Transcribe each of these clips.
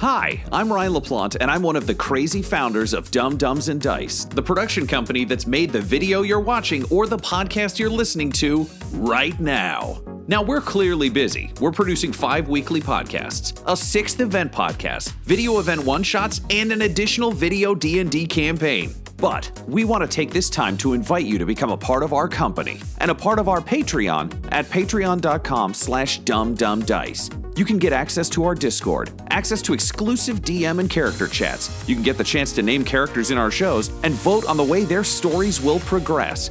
Hi, I'm Ryan LaPlante, and I'm one of the crazy founders of Dumb Dumbs and Dice, the production company that's made the video you're watching or the podcast you're listening to right now. Now, we're clearly busy. We're producing five weekly podcasts, a sixth event podcast, video event one-shots, and an additional video D&D campaign. But we want to take this time to invite you to become a part of our company and a part of our Patreon at patreon.com slash dumbdumbdice. You can get access to our Discord, access to exclusive DM and character chats. You can get the chance to name characters in our shows and vote on the way their stories will progress.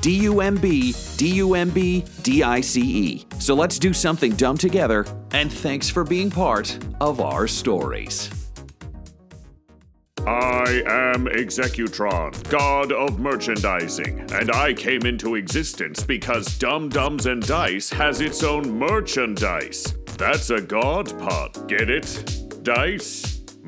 D U M B D U M B D I C E. So let's do something dumb together, and thanks for being part of our stories. I am Executron, god of merchandising, and I came into existence because Dumb Dumbs and Dice has its own merchandise. That's a god pod, get it? Dice?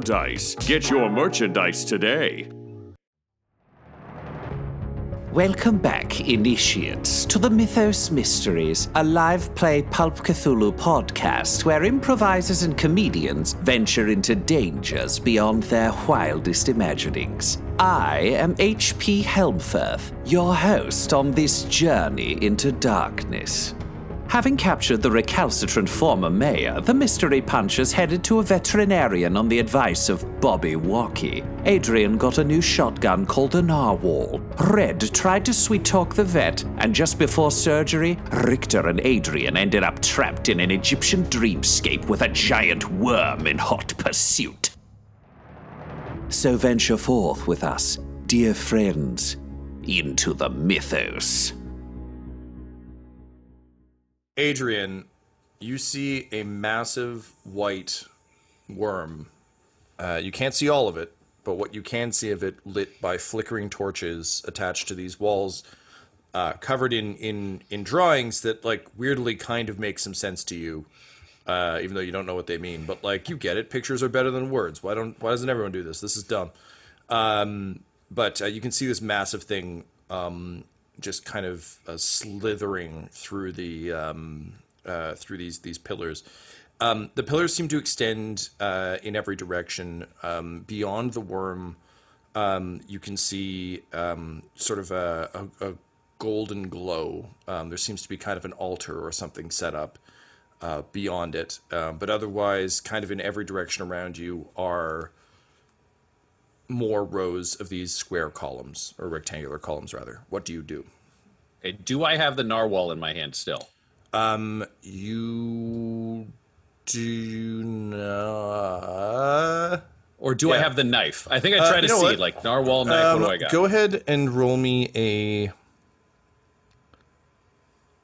dice. Get your merchandise today. Welcome back, initiates, to the Mythos Mysteries, a live play Pulp Cthulhu podcast where improvisers and comedians venture into dangers beyond their wildest imaginings. I am H.P. Helmfirth, your host on this journey into darkness. Having captured the recalcitrant former mayor, the mystery punchers headed to a veterinarian on the advice of Bobby Walkie. Adrian got a new shotgun called a Narwhal. Red tried to sweet talk the vet, and just before surgery, Richter and Adrian ended up trapped in an Egyptian dreamscape with a giant worm in hot pursuit. So venture forth with us, dear friends, into the mythos. Adrian, you see a massive white worm. Uh, you can't see all of it, but what you can see of it lit by flickering torches attached to these walls, uh, covered in, in in drawings that like weirdly kind of make some sense to you, uh, even though you don't know what they mean. But like you get it. Pictures are better than words. Why don't Why doesn't everyone do this? This is dumb. Um, but uh, you can see this massive thing um, just kind of uh, slithering through the um, uh, through these these pillars. Um, the pillars seem to extend uh, in every direction. Um, beyond the worm, um, you can see um, sort of a, a, a golden glow. Um, there seems to be kind of an altar or something set up uh, beyond it. But otherwise, kind of in every direction around you are more rows of these square columns or rectangular columns rather. What do you do? Okay, do I have the narwhal in my hand still? Um, you do not. Or do I have the knife? I think I Uh, to see what? like narwhal knife. Um, what do I got? Go ahead and roll me a.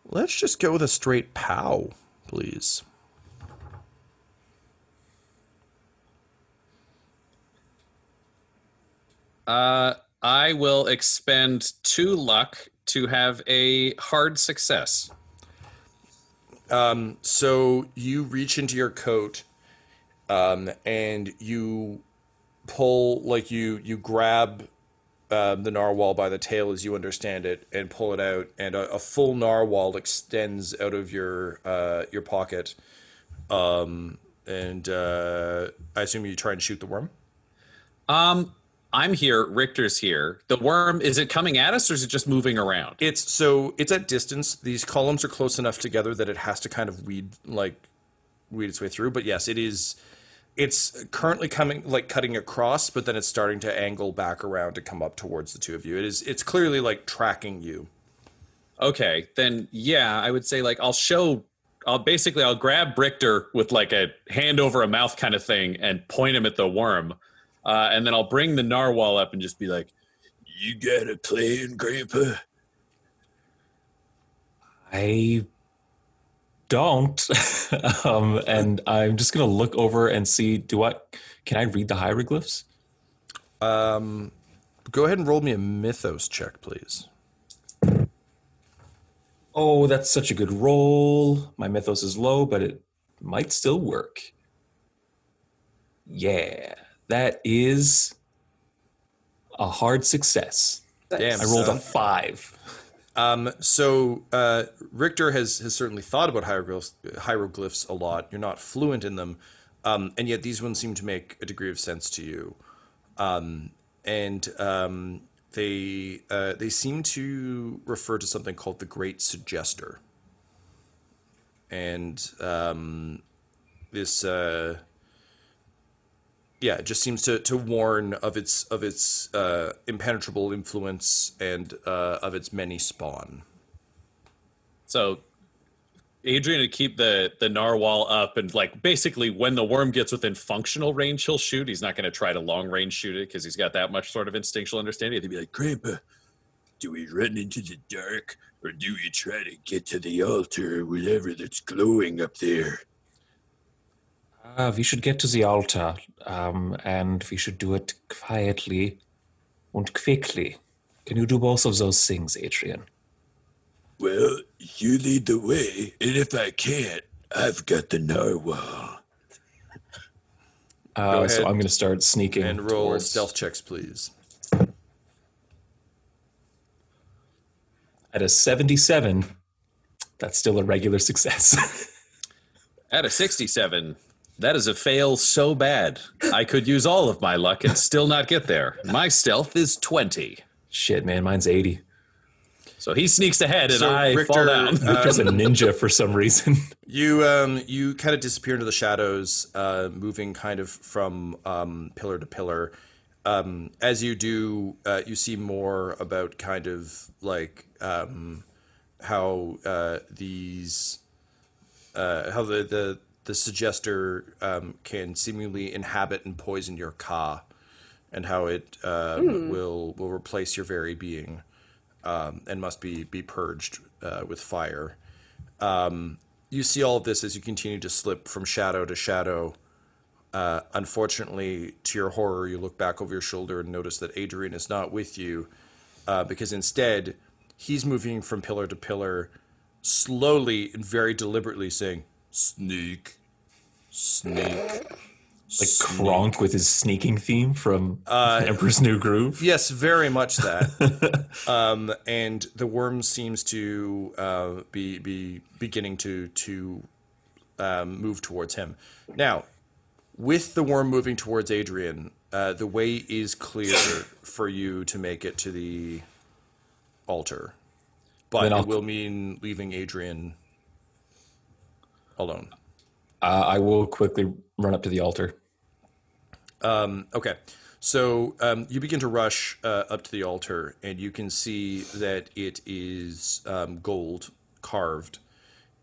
Let's just go with a straight pow, please. Uh, I will expend two luck to have a hard success. Um, so you reach into your coat, um, and you pull like you you grab uh, the narwhal by the tail, as you understand it, and pull it out, and a, a full narwhal extends out of your uh, your pocket. Um, and uh, I assume you try and shoot the worm. Um, I'm here. Richter's here. The worm is it coming at us or is it just moving around? It's so it's at distance. These columns are close enough together that it has to kind of weed like weed its way through. But yes, it is. It's currently coming like cutting across, but then it's starting to angle back around to come up towards the two of you. It is. It's clearly like tracking you. Okay, then yeah, I would say like I'll show. I'll basically I'll grab Richter with like a hand over a mouth kind of thing and point him at the worm, uh, and then I'll bring the narwhal up and just be like, "You got a plan, Grandpa?" I don't. um, and I'm just gonna look over and see. Do I? Can I read the hieroglyphs? Um, go ahead and roll me a mythos check, please. Oh, that's such a good roll. My mythos is low, but it might still work. Yeah, that is a hard success. Damn, I rolled son. a five. Um, so uh, Richter has has certainly thought about hieroglyphs, hieroglyphs a lot. You're not fluent in them, um, and yet these ones seem to make a degree of sense to you. Um, and um, they uh, they seem to refer to something called the Great Suggester. And um, this, uh, yeah, it just seems to, to warn of its of its uh, impenetrable influence and uh, of its many spawn. So Adrian would keep the the narwhal up and like basically when the worm gets within functional range, he'll shoot. He's not going to try to long range shoot it because he's got that much sort of instinctual understanding. He'd be like, "Grandpa, do we run into the dark or do we try to get to the altar or whatever that's glowing up there?" Uh, we should get to the altar, um, and we should do it quietly and quickly. Can you do both of those things, Adrian? Well, you lead the way, and if I can't, I've got the narwhal. Uh, so I'm going to start sneaking And roll towards- stealth checks, please. At a 77, that's still a regular success. At a 67, that is a fail so bad. I could use all of my luck and still not get there. My stealth is 20. Shit, man, mine's 80. So he sneaks ahead and So I Richter, fall down. Richter's a ninja for some reason. You um you kind of disappear into the shadows, uh, moving kind of from um, pillar to pillar. Um, as you do, uh, you see more about kind of like um, how uh, these uh, how the the the suggester um, can seemingly inhabit and poison your ka, and how it um, will will replace your very being, um, and must be be purged uh, with fire. You see all of this as you continue to slip from shadow to shadow. Uh, unfortunately, to your horror, you look back over your shoulder and notice that Adrian is not with you, uh, because instead, he's moving from pillar to pillar, slowly and very deliberately saying, "Sneak, sneak." Like Kronk with his sneaking theme from uh, Emperor's New Groove. Yes, very much that. um, and the worm seems to uh, be be beginning to to um, move towards him. Now, with the worm moving towards Adrian, uh, the way is clear for you to make it to the altar, but it will mean leaving Adrian alone. Uh, I will quickly run up to the altar. Okay, so um, you begin to rush uh, up to the altar, and you can see that it is um, gold carved.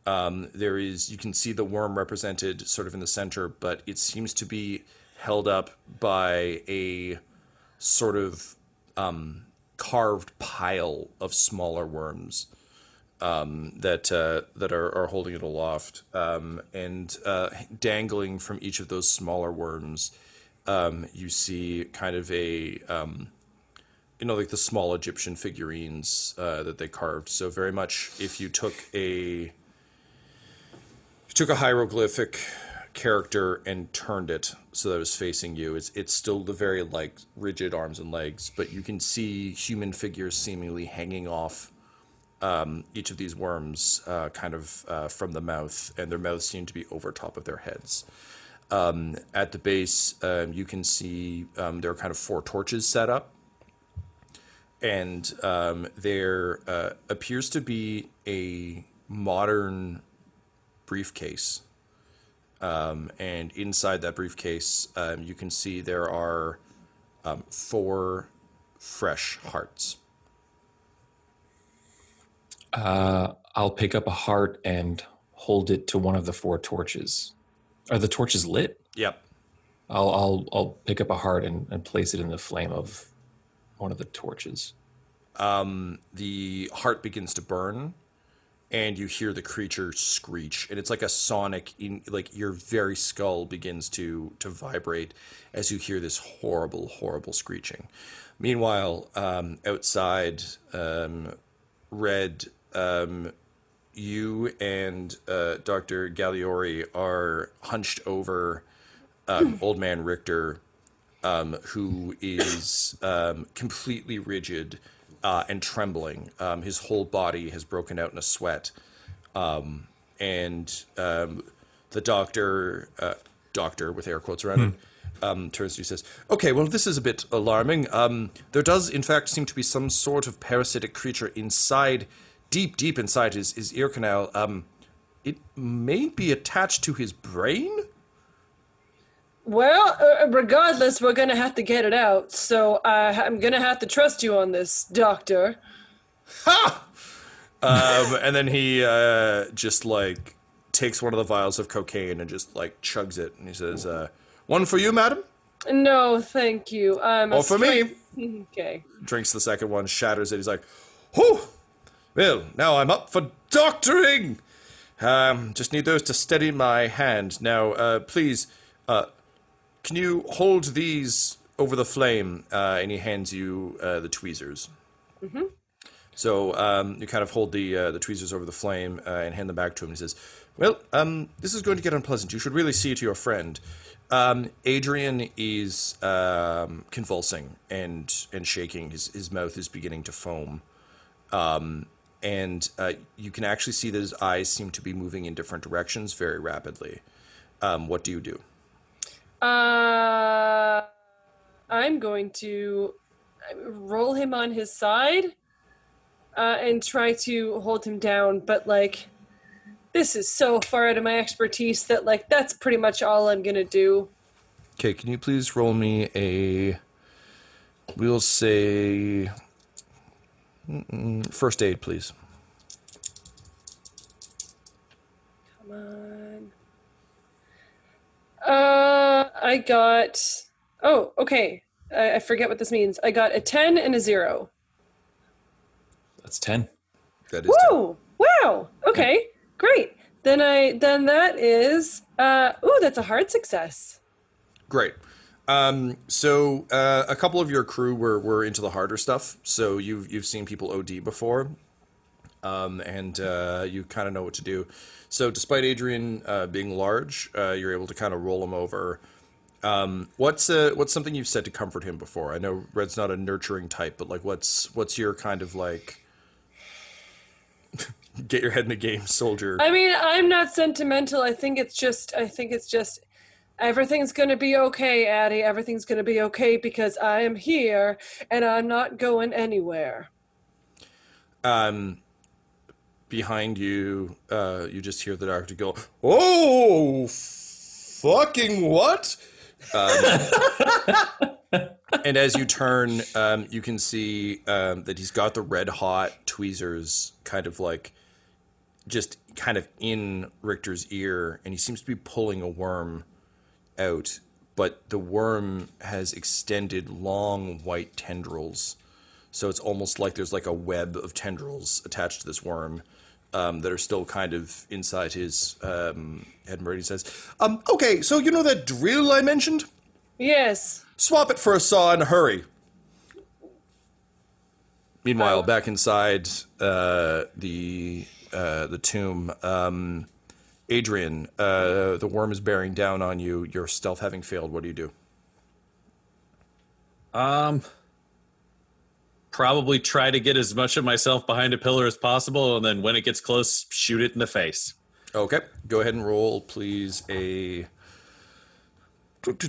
Um, there is, you can see the worm represented sort of in the center, but it seems to be held up by a sort of um, carved pile of smaller worms um, that uh, that are, are holding it aloft, um, and uh, dangling from each of those smaller worms um, you see kind of a um, you know like the small Egyptian figurines uh, that they carved. So very much if you took a you took a hieroglyphic character and turned it so that it was facing you. It's it's still the very like rigid arms and legs, but you can see human figures seemingly hanging off um, each of these worms, uh, kind of uh, from the mouth, and their mouths seem to be over top of their heads. Um, at the base, um, you can see um, there are kind of four torches set up, and um, there uh, appears to be a modern briefcase. Um, and inside that briefcase, you can see there are four fresh hearts. Uh, I'll pick up a heart and hold it to one of the four torches. Are the torches lit? Yep. I'll I'll I'll pick up a heart and, and place it in the flame of one of the torches. Um, the heart begins to burn and you hear the creature screech and it's like a sonic in like your very skull begins to to vibrate as you hear this horrible horrible screeching meanwhile um, outside um, red um, you and uh, dr galliori are hunched over um, old man richter um, who is um, completely rigid uh, and trembling. Um, his whole body has broken out in a sweat. Um, and um, the doctor, uh, doctor with air quotes around it, um, turns to you and says, Okay, well, this is a bit alarming. Um, there does, in fact, seem to be some sort of parasitic creature inside, deep, deep inside his, his ear canal. Um, it may be attached to his brain? Well, uh, regardless, we're gonna have to get it out. So uh, I'm gonna have to trust you on this, Doctor. Um, and then he uh, just like takes one of the vials of cocaine and just like chugs it, and he says, uh, "One for you, madam." No, thank you. I'm for me. Okay. Drinks the second one, shatters it. He's like, "Whew! Well, now I'm up for doctoring. Um, just need those to steady my hand. Now, uh, please, uh, can you hold these over the flame?" Uh, and he hands you uh, the tweezers. So um, you kind of hold the uh, the tweezers over the flame uh, and hand them back to him. He says, "Well, um, this is going to get unpleasant. You should really see to your friend." Um, Adrian is um, convulsing and and shaking. His his mouth is beginning to foam, um, and uh, you can actually see that his eyes seem to be moving in different directions very rapidly. Um, what do you do? Uh, I'm going to roll him on his side uh, and try to hold him down. But like, this is so far out of my expertise that like that's pretty much all I'm gonna do. Okay, can you please roll me a? We'll say first aid, please. Come on. Uh, I got. Oh, okay. I, I forget what this means. I got a ten and a zero. That's ten. That is Woo! Wow. Okay. Great. Then I then that is uh ooh, that's a hard success. Great. Um, so uh, a couple of your crew were, were into the harder stuff. So you've you've seen people OD before, um, and uh, you kind of know what to do. So despite Adrian uh, being large, uh, you're able to kind of roll him over. Um, what's uh, what's something you've said to comfort him before? I know Red's not a nurturing type, but like, what's what's your kind of like get your head in the game, soldier? I mean, I'm not sentimental. I think it's just I think it's just everything's going to be okay, Addie. Everything's going to be okay because I am here and I'm not going anywhere. um, behind you, uh, you just hear the doctor go, "Oh, fucking what?" Um, and as you turn, um, you can see um, that he's got the red hot tweezers, kind of like just kind of in Richter's ear, and he seems to be pulling a worm out, but the worm has extended long white tendrils. So it's almost like there's like a web of tendrils attached to this worm um, that are still kind of inside his um, head. And Brady says, um, "Okay, so you know that drill I mentioned? Yes. Swap it for a saw and hurry." Meanwhile, back inside uh, the uh, the tomb, um, Adrian, uh, the worm is bearing down on you. Your stealth having failed. What do you do? Um, probably try to get as much of myself behind a pillar as possible, and then when it gets close, shoot it in the face. Okay, go ahead and roll, please. A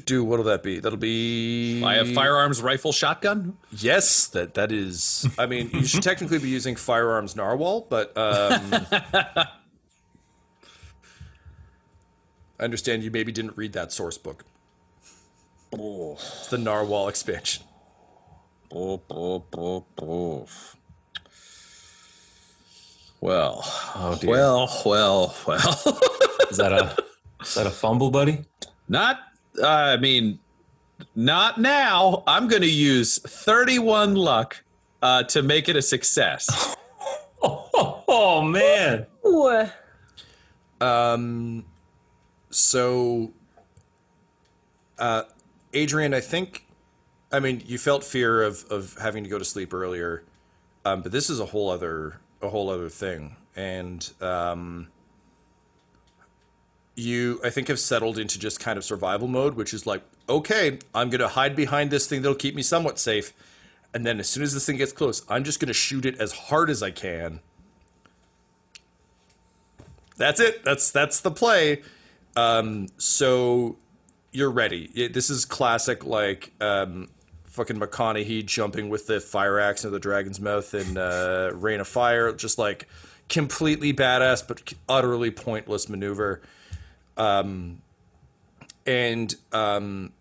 do, what'll that be? That'll be. I have firearms, rifle, shotgun. Yes, that that is. I mean, you should technically be using firearms narwhal, but um, I understand you maybe didn't read that source book. Oh. It's the narwhal expansion. Well, Oh dear. well, well, well. is that a is that a fumble, buddy? Not, uh, I mean, not now. I'm going to use 31 luck uh, to make it a success. Oh, oh man. Ooh. Um, so, uh, Adrian, I think, I mean, you felt fear of of having to go to sleep earlier, um, but this is a whole other a whole other thing, and um, you, I think, have settled into just kind of survival mode, which is like, okay, I'm gonna hide behind this thing that'll keep me somewhat safe, and then as soon as this thing gets close, I'm just gonna shoot it as hard as I can. That's it. That's that's the play. Um, so you're ready. It, this is classic, like um, fucking McConaughey jumping with the fire axe into the dragon's mouth in uh, Reign of Fire. Just like completely badass, but utterly pointless maneuver. Um, and um,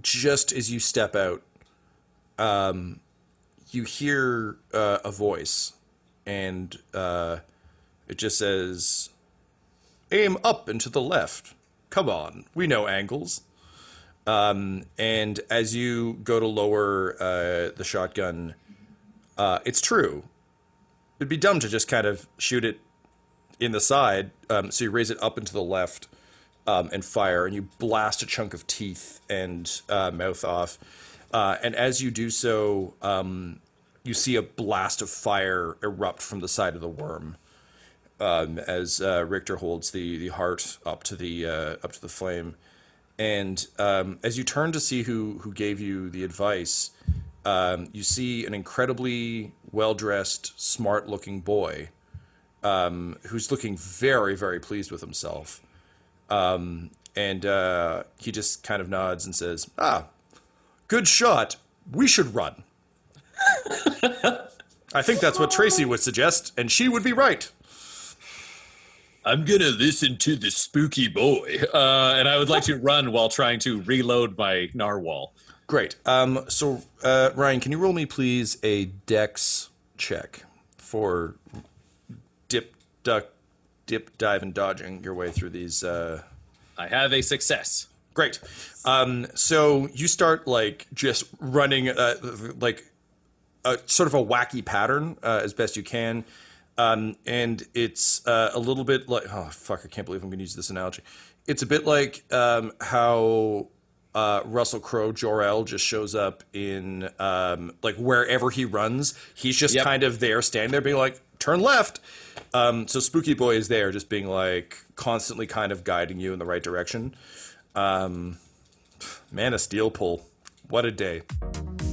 just as you step out, um, you hear uh, a voice, and uh, it just says, "Aim up and to the left." Come on, we know angles. Um, and as you go to lower uh, the shotgun, uh, it's true. It'd be dumb to just kind of shoot it in the side. Um, so you raise it up and to the left um, and fire, and you blast a chunk of teeth and uh, mouth off. Uh, and as you do so, um, you see a blast of fire erupt from the side of the worm um, as uh, Richter holds the the heart up to the uh, up to the flame, and um, as you turn to see who who gave you the advice, um, you see an incredibly well dressed, smart looking boy, um, who's looking very very pleased with himself, um, and uh, he just kind of nods and says, "Ah, good shot. We should run." I think that's what Tracy would suggest, and she would be right. I'm gonna listen to the spooky boy, uh, and I would like to run while trying to reload my narwhal. Great. Um, so, uh, Ryan, can you roll me, please, a dex check for dip, duck, dip, dive, and dodging your way through these. Uh... I have a success. Great. Um, so you start like just running, uh, like a sort of a wacky pattern uh, as best you can. Um, and it's uh, a little bit like oh fuck I can't believe I'm going to use this analogy. It's a bit like um, how uh, Russell Crowe Jor El just shows up in um, like wherever he runs, he's just Yep. kind of there, standing there, being like turn left. Um, so Spooky Boy is there, just being like constantly kind of guiding you in the right direction. Um, man of Steel pull, what a day!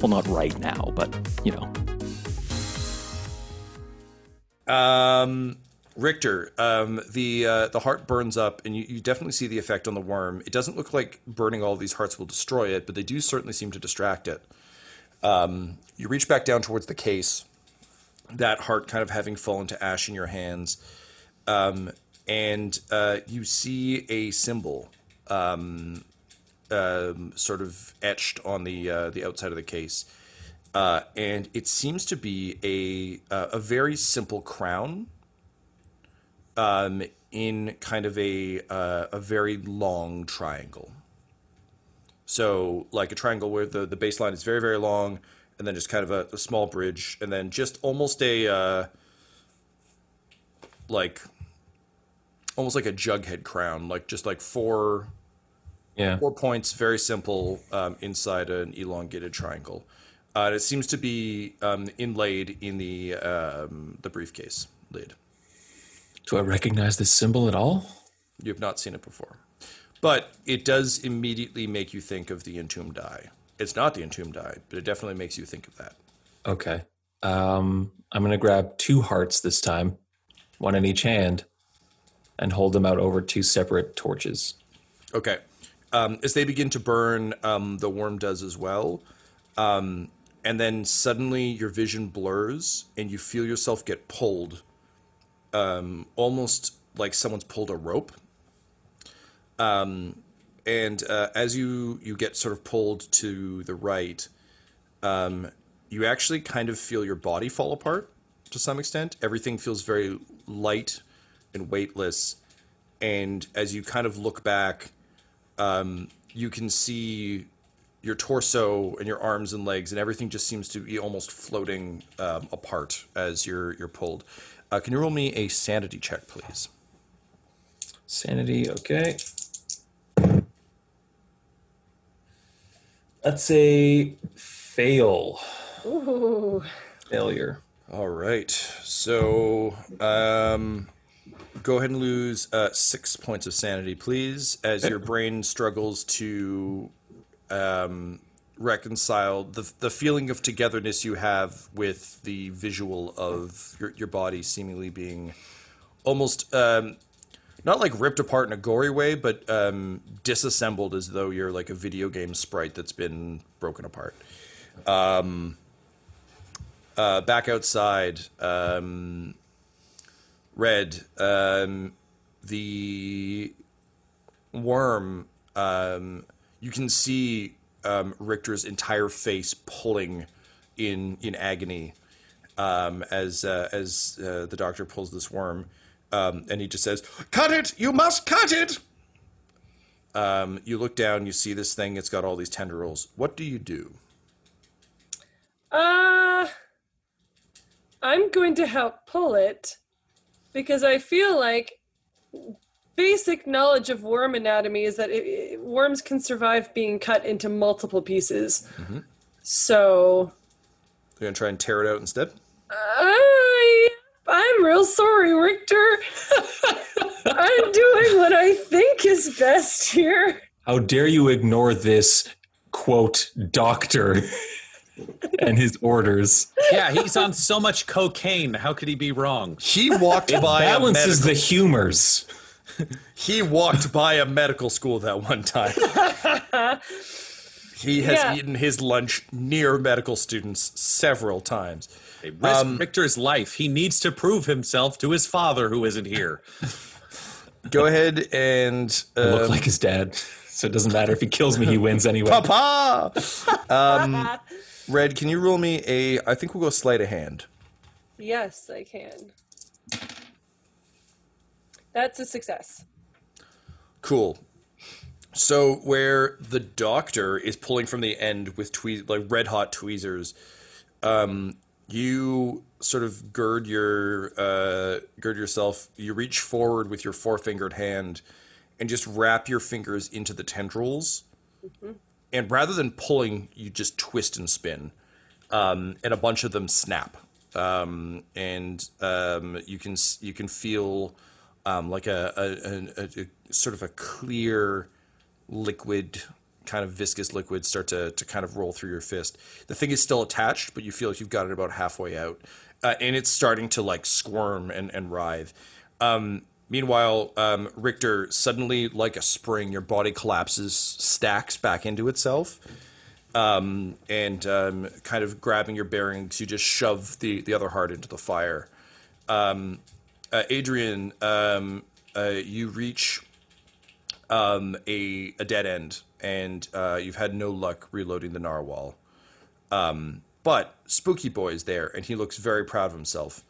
Well, not right now, but you know. Um, Richter, um, the uh, the heart burns up, and you, you definitely see the effect on the worm. It doesn't look like burning all these hearts will destroy it, but they do certainly seem to distract it. Um, you reach back down towards the case, that heart kind of having fallen to ash in your hands, um, and uh, you see a symbol um, um, sort of etched on the uh, the outside of the case, uh, and it seems to be a uh, a very simple crown. um, in kind of a uh, a very long triangle. So like a triangle where the the baseline is very very long, and then just kind of a, a small bridge, and then just almost a uh, like almost like a jughead crown, like just like four Yeah. four points, very simple, um, inside an elongated triangle. Uh, it seems to be um, inlaid in the um, the briefcase lid. Do I recognize this symbol at all? You have not seen it before, but it does immediately make you think of the entombed eye. It's not the entombed eye, but it definitely makes you think of that. Okay. Um, I'm going to grab two hearts this time, one in each hand, and hold them out over two separate torches. Okay. Um, as they begin to burn, um, the worm does as well. Um, and then suddenly your vision blurs and you feel yourself get pulled, um, almost like someone's pulled a rope. Um, and uh, as you, you get sort of pulled to the right, um, you actually kind of feel your body fall apart to some extent. Everything feels very light and weightless. And as you kind of look back, um, you can see your torso and your arms and legs, and everything just seems to be almost floating um, apart as you're you're pulled. Uh, can you roll me a sanity check, please? Sanity, okay. That's a fail. Ooh. Failure. All right. So, um, go ahead and lose uh, six points of sanity, please, as your brain struggles to um, reconcile the the feeling of togetherness you have with the visual of your your body seemingly being almost um, not like ripped apart in a gory way, but um, disassembled as though you're like a video game sprite that's been broken apart. Um, uh, back outside, um, Red, um, the worm, um, you can see um, Richter's entire face pulling in in agony um, as uh, as uh, the doctor pulls this worm, um, and he just says, "Cut it! You must cut it!" Um, you look down, you see this thing. It's got all these tendrils. What do you do? Uh, I'm going to help pull it because I feel like basic knowledge of worm anatomy is that it, it- worms can survive being cut into multiple pieces. Mm-hmm. So You're gonna try and tear it out instead. I, I'm real sorry, Richter. I'm doing what I think is best here. How dare you ignore this, quote, doctor and his orders? Yeah, he's on so much cocaine. How could he be wrong? He walked by a Balances medical the humors. He walked by a medical school that one time. he has Yeah. eaten his lunch near medical students several times. They risk Victor's life. He needs to prove himself to his father, who isn't here. Go ahead and Look uh, like his dad. So it doesn't matter if he kills me, he wins anyway. Papa. Um, Red, can you roll me a? I think we'll go sleight of hand. Yes, I can. That's a success. Cool. So where the doctor is pulling from the end with tweez like red hot tweezers, um, you sort of gird your uh, gird yourself. You reach forward with your four fingered hand, and just wrap your fingers into the tendrils. And rather than pulling, you just twist and spin, um, and a bunch of them snap. Um, and um, you can you can feel um, like a, a, a, a, sort of a clear liquid kind of viscous liquid start to, to kind of roll through your fist. The thing is still attached but you feel like you've got it about halfway out. Uh, and it's starting to like squirm and, and writhe. Um, meanwhile um, richter suddenly like a spring your body collapses stacks back into itself um, and um, kind of grabbing your bearings you just shove the, the other heart into the fire um, uh, Adrian, um, uh, you reach um, a, a dead end, and uh, you've had no luck reloading the narwhal. Um, but Spooky Boy is there, and he looks very proud of himself.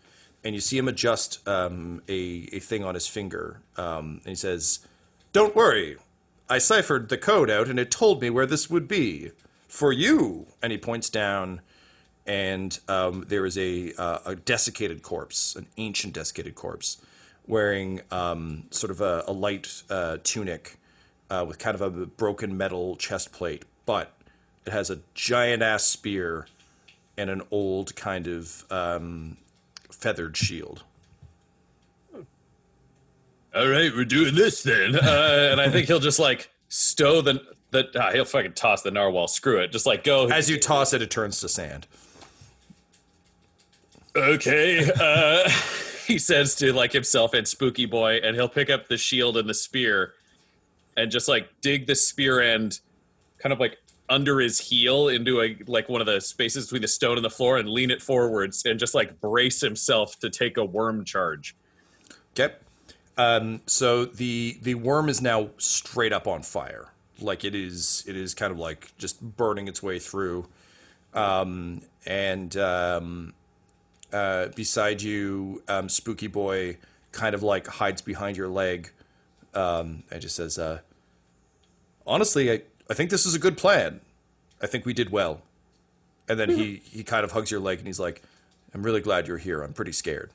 And you see him adjust um, a a thing on his finger, um, and he says, "Don't worry, I ciphered the code out, and it told me where this would be for you." And he points down, and um, there is a uh, a desiccated corpse, an ancient desiccated corpse, wearing um, sort of a, a light uh, tunic uh, with kind of a broken metal chest plate, but it has a giant ass spear and an old kind of um, feathered shield. All right, we're doing this then. Uh, and I think he'll just like stow the the ah, he'll fucking toss the narwhal. Screw it. Just like go. As you toss it, it turns to sand. okay. Uh, he says to like himself and Spooky Boy, and he'll pick up the shield and the spear, and just like dig the spear end, kind of like under his heel into a like one of the spaces between the stone and the floor, and lean it forwards, and just like brace himself to take a worm charge. Okay. Um, so the the worm is now straight up on fire. Like it is it is kind of like just burning its way through. Um, and um, uh, beside you, um, Spooky Boy kind of like hides behind your leg. Um, and just says, uh, honestly, I, I think this is a good plan. I think we did well. And then he, he kind of hugs your leg and he's like, I'm really glad you're here. I'm pretty scared.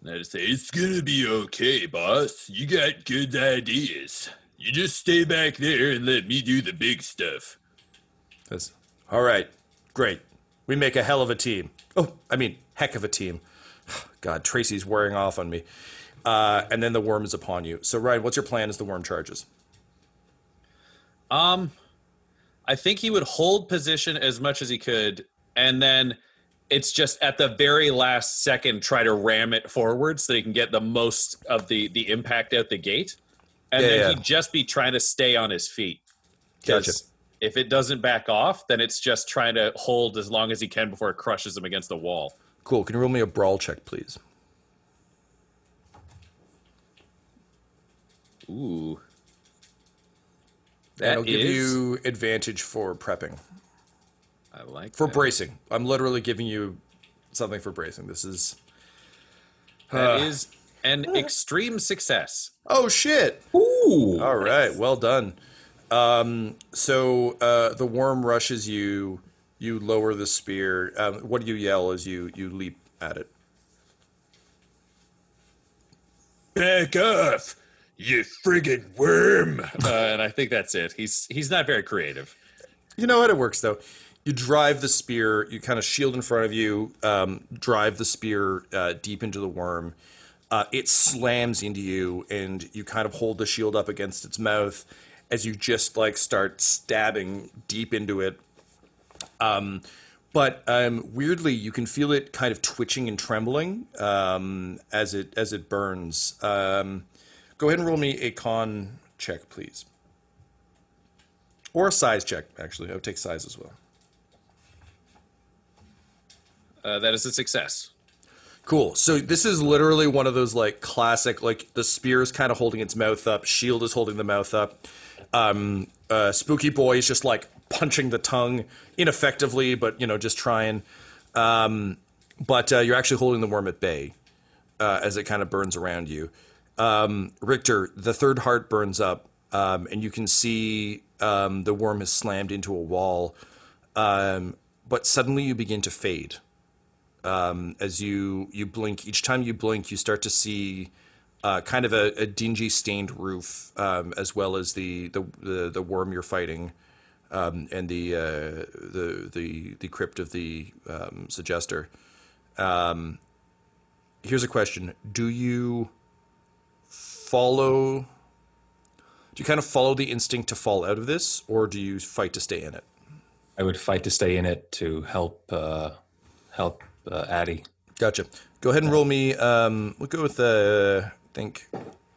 And I just say, it's gonna be okay, boss. You got good ideas. You just stay back there and let me do the big stuff. Says, all right, great. We make a hell of a team. Oh, I mean, heck of a team. God, Tracy's wearing off on me. Uh, and then the worm is upon you. So, Ryan, what's your plan as the worm charges? Um, I think he would hold position as much as he could, and then it's just at the very last second try to ram it forward so that he can get the most of the the impact out the gate, and Yeah, then yeah. he'd just be trying to stay on his feet. Gotcha. If it doesn't back off, then it's just trying to hold as long as he can before it crushes him against the wall. Cool. Can you roll me a brawl check, please? Ooh. That'll That give is- you advantage for prepping. I like For that. bracing. I'm literally giving you something for bracing. This is. That is an extreme success. Oh, shit. Ooh. All right, well done. Um, so uh, the worm rushes you. You lower the spear. Um, what do you yell as you you leap at it? Back off, you friggin' worm! Uh, and I think that's it. He's he's not very creative. You know what? It works though. You drive the spear. You kind of shield in front of you. Um, drive the spear uh, deep into the worm. Uh, it slams into you, and you kind of hold the shield up against its mouth as you just like start stabbing deep into it. Um, but um, weirdly, you can feel it kind of twitching and trembling um, as it as it burns. Um, go ahead and roll me a con check, please, or a size check. Actually, I would take size as well. Uh, that is a success. Cool. So this is literally one of those like classic, like the spear is kind of holding its mouth up, shield is holding the mouth up. Um, uh, Spooky Boy is just like punching the tongue ineffectively, but you know, just trying. Um, but uh, you're actually holding the worm at bay uh, as it kind of burns around you. Um, Richter, the third heart burns up, um, and you can see um, the worm has slammed into a wall. Um, but suddenly you begin to fade um, as you you blink. Each time you blink, you start to see uh, kind of a, a dingy, stained roof, um, as well as the the the, the worm you're fighting, and the uh, the the the crypt of the suggester. Here's a question: Do you follow? Do you kind of follow the instinct to fall out of this, or do you fight to stay in it? I would fight to stay in it to help uh, help uh, Addie. Gotcha. Go ahead and roll me. Um, we'll go with uh, I think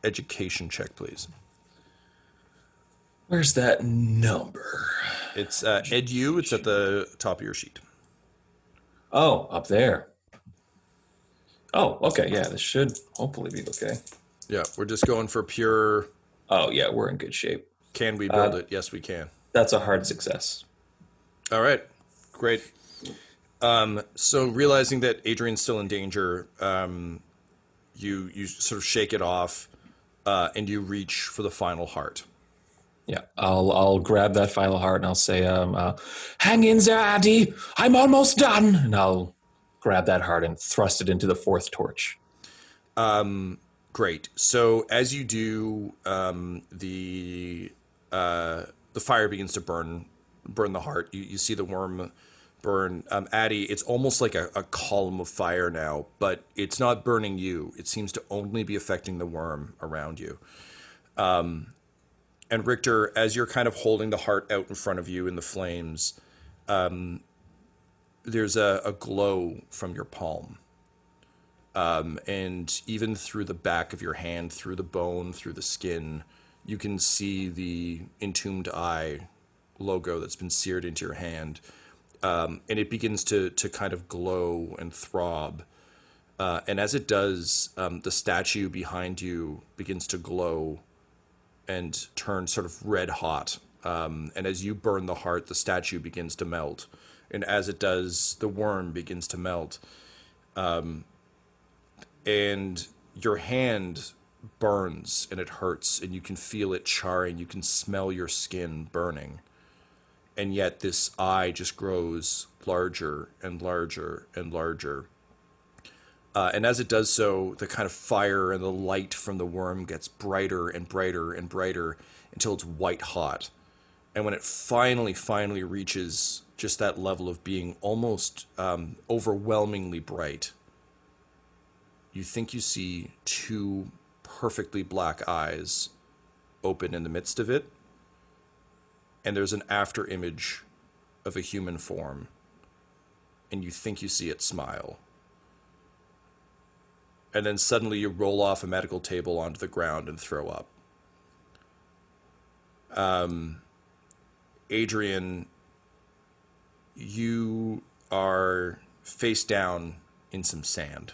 education check, please. Where's that number? It's uh, edu. It's at the top of your sheet. Oh, up there. Oh, okay. Yeah, this should hopefully be okay. Yeah, we're just going for pure. Oh, yeah, we're in good shape. Can we build it? Yes, we can. That's a hard success. All right, great. Um, so realizing that Adrian's still in danger, um, you you sort of shake it off, uh, and you reach for the final heart. Yeah, I'll I'll grab that final heart and I'll say, um, uh, "Hang in there, Addy. I'm almost done." And I'll grab that heart and thrust it into the fourth torch. Um, great. So as you do, um, the uh, the fire begins to burn burn the heart. You, you see the worm burn. Um, it's almost like a, a column of fire now, but it's not burning you. It seems to only be affecting the worm around you. Um, and Richter, as you're kind of holding the heart out in front of you in the flames, um, there's a, a glow from your palm. Um, and even through the back of your hand, through the bone, through the skin, you can see the entombed eye logo that's been seared into your hand. Um, and it begins to, to kind of glow and throb. Uh, and as it does, um, the statue behind you begins to glow and turn sort of red hot. Um, and as you burn the heart, the statue begins to melt. And as it does, the worm begins to melt. Um, and your hand burns and it hurts, and you can feel it charring. You can smell your skin burning. And yet, this eye just grows larger and larger and larger. Uh, and as it does so, the kind of fire and the light from the worm gets brighter and brighter and brighter until it's white hot. And when it finally, finally reaches just that level of being almost um, overwhelmingly bright, you think you see two perfectly black eyes open in the midst of it. And there's an after image of a human form. And you think you see it smile and then suddenly you roll off a medical table onto the ground and throw up. Um, Adrian, you are face down in some sand.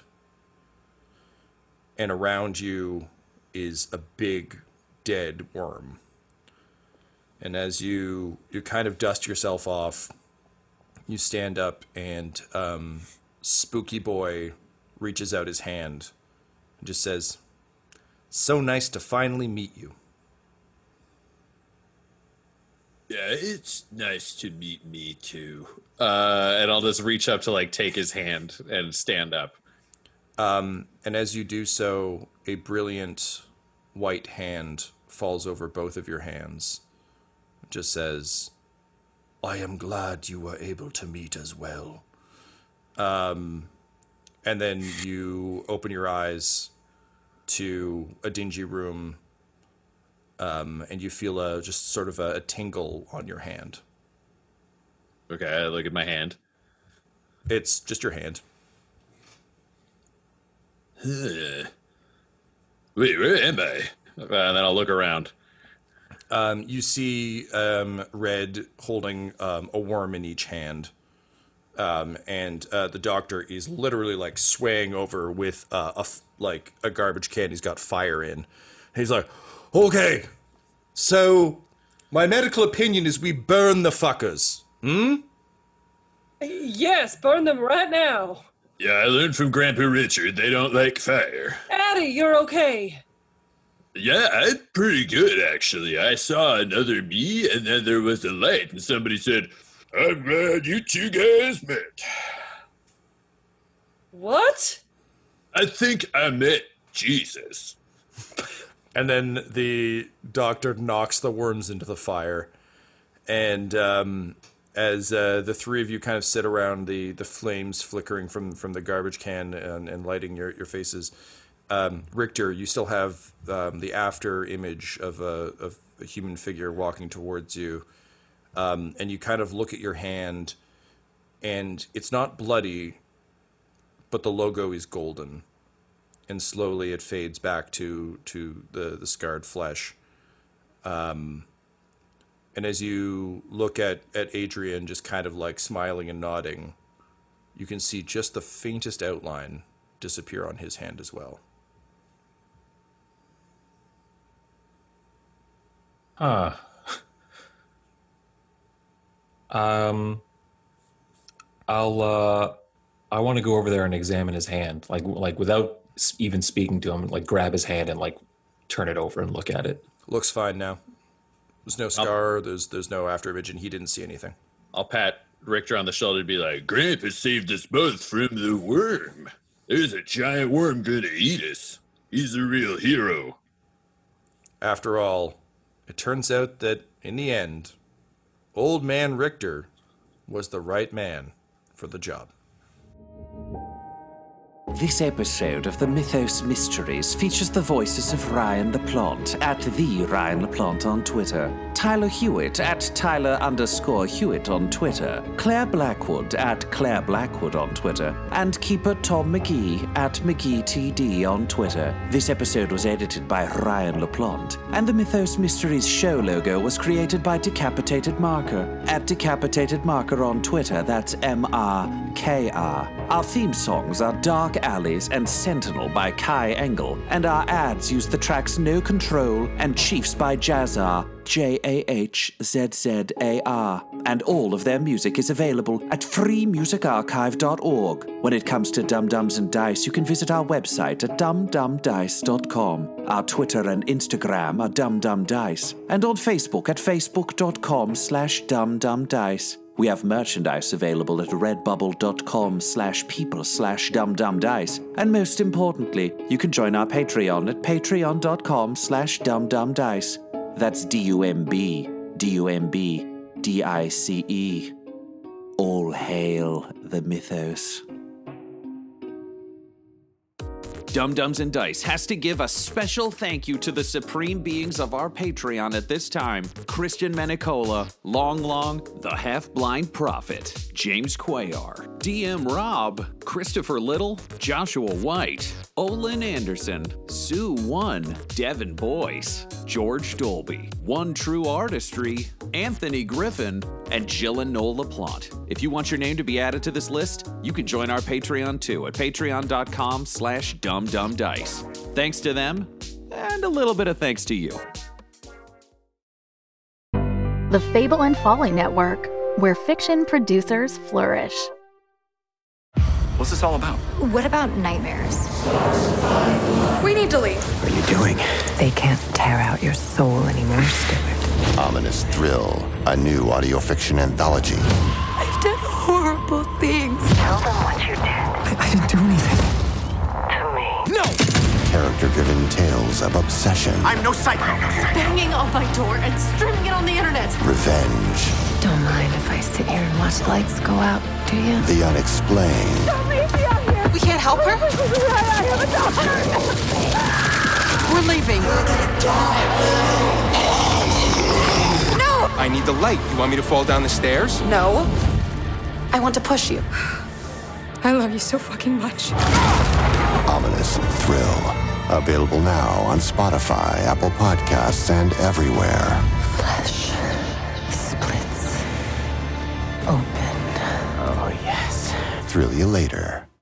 And around you is a big dead worm. And as you you kind of dust yourself off, you stand up and um, Spooky Boy reaches out his hand and just says, So nice to finally meet you. Yeah, it's nice to meet me too. Uh, and I'll just reach up to like take his hand and stand up. Um, and as you do so, a brilliant white hand falls over both of your hands. It just says, I am glad you were able to meet as well. Um, and then you open your eyes to a dingy room um, and you feel a just sort of a, a, tingle on your hand okay i look at my hand it's just your hand huh. wait where am i uh, and then i'll look around um, you see um, red holding um, a worm in each hand um, and uh, the doctor is literally like swaying over with uh, a f- like a garbage can he's got fire in. he's like, "Okay, so my medical opinion is we burn the fuckers. Hmm? Yes, burn them right now. Yeah, I learned from Grandpa Richard they don't like fire. Addy, you're okay. Yeah, I'm pretty good actually. I saw another me, and then there was a light, and somebody said, I'm glad you two guys met. What? I think I met Jesus. and then the doctor knocks the worms into the fire. And um, as uh, the three of you kind of sit around the, the flames flickering from, from the garbage can and, and lighting your, your faces, um, Richter, you still have um, the after image of a, of a human figure walking towards you. Um, and you kind of look at your hand, and it's not bloody, but the logo is golden, and slowly it fades back to to the the scarred flesh. Um, and as you look at at Adrian, just kind of like smiling and nodding, you can see just the faintest outline disappear on his hand as well. Ah. Um, I'll. uh I want to go over there and examine his hand, like like without even speaking to him. Like grab his hand and like turn it over and look at it. Looks fine now. There's no scar. There's there's no after image, and he didn't see anything. I'll pat Richter on the shoulder and be like, Grandpa saved us both from the worm. There's a giant worm gonna eat us. He's a real hero. After all, it turns out that in the end, old man Richter was the right man for the job. This episode of the Mythos Mysteries features the voices of Ryan LaPlante at the Ryan LaPlante on Twitter, Tyler Hewitt at Tyler underscore Hewitt on Twitter, Clare Blackwood at Clare Blackwood on Twitter, and keeper Tom McGee at McGeeTD on Twitter. This episode was edited by Ryan LaPlante, and the Mythos Mysteries show logo was created by Decapitated Marker at Decapitated Marker on Twitter. That's M R K R. Our theme songs are Dark Alleys and Sentinel by Kai Engel, and our ads use the tracks No Control and Chiefs by Jahzzar, J A H Z Z A R. And all of their music is available at freemusicarchive.org. When it comes to Dumb Dumbs and Dice, you can visit our website at dumbdumbdice.com. Our Twitter and Instagram are dumbdumbdice, and on Facebook at facebook.com slash dumbdumbdice. We have merchandise available at redbubble.com slash people slash dumbdumbdice. And most importantly, you can join our Patreon at patreon.com slash dumbdumbdice. That's D-U-M-B, D-U-M-B, D-I-C-E. All hail the mythos. Dumb Dumbs and Dice has to give a special thank you to the supreme beings of our Patreon at this time Christian Menicola, Long Long, the Half Blind Prophet, James Cuellar, DM Rob, Christopher Little, Joshua White, Olin Anderson, Sue One, Devin Boyce, George Dolby, One True Artistry, Anthony Griffin, and Jill and Noel LaPlante. If you want your name to be added to this list, you can join our Patreon too at patreon.com slash dumbdumbdice. Thanks to them, and a little bit of thanks to you. The Fable and Folly Network, where fiction producers flourish. What's this all about? What about nightmares? We need to leave. What are you doing? They can't tear out your soul anymore, Stuart. Ominous Thrill, a new audio fiction anthology. I've done horrible things. Tell them what you did. I, I didn't do anything. To me. No! Character driven tales of obsession. I'm no psycho. Banging on my door and streaming it on the internet. Revenge. Don't mind if I sit here and watch lights go out, do you? The unexplained. We can't help her? I have a daughter. We're leaving. No! I need the light. You want me to fall down the stairs? No. I want to push you. I love you so fucking much. Ominous Thrill. Available now on Spotify, Apple Podcasts, and everywhere. Flesh splits open. Oh, yes. Thrill you later.